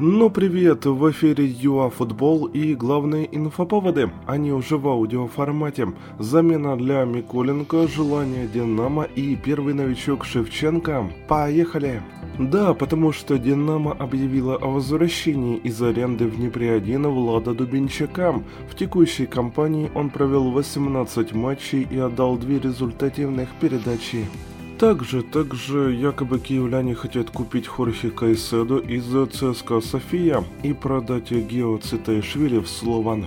Ну привет, в эфире ЮАФутбол и главные инфоповоды, они уже в аудиоформате. Замена для Миколенко, желание Динамо и первый новичок Шевченко. Поехали! Да, потому что Динамо объявила о возвращении из аренды в Днепре-1 Влада Дубинчака. В текущей кампании он провел 18 матчей и отдал две результативных передачи. Также, также якобы киевляне хотят купить Хорхе Кайседо из ЦСКА София и продать Гео Цитайшвили в Слован.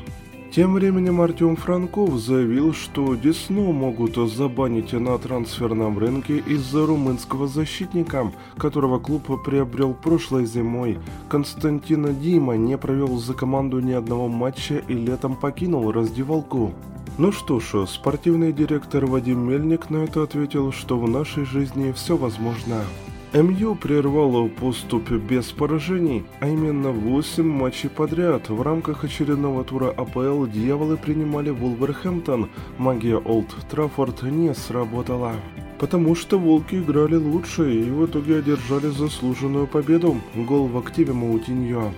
Тем временем Артем Франков заявил, что Десну могут забанить на трансферном рынке из-за румынского защитника, которого клуб приобрел прошлой зимой. Константин Дима не провел за команду ни одного матча и летом покинул раздевалку. Ну что ж, спортивный директор Вадим Мельник на это ответил, что в нашей жизни все возможно. МЮ прервало поступ без поражений, а именно 8 матчей подряд. В рамках очередного тура АПЛ дьяволы принимали Вулверхэмптон. Магия Олд Траффорд не сработала. Потому что волки играли лучше и в итоге одержали заслуженную победу. Гол в активе Маутиньо.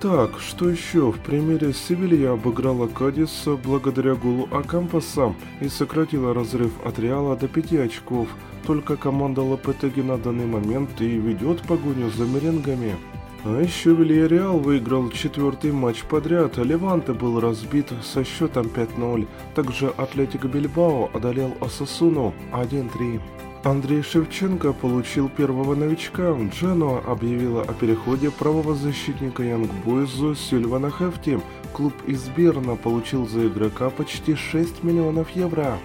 Так, что еще? В примере Севилья обыграла Кадис благодаря голу Акампаса и сократила разрыв от Реала до 5 очков. Только команда Лопетеги на данный момент и ведет погоню за меренгами. А еще Вильяреал выиграл четвертый матч подряд, Леванте был разбит со счетом 5-0. Также Атлетик Бильбао одолел Асасуну 1-3. Андрей Шевченко получил первого новичка. Дженуа объявила о переходе правого защитника Янгбойзу Сильвана Хефти. Клуб из Берна получил за игрока почти 6 миллионов евро.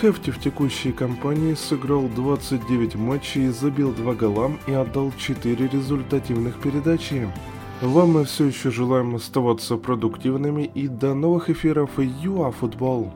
Хефти в текущей кампании сыграл 29 матчей, забил 2 гола и отдал 4 результативных передачи. Вам мы все еще желаем оставаться продуктивными и до новых эфиров ЮАФутбол.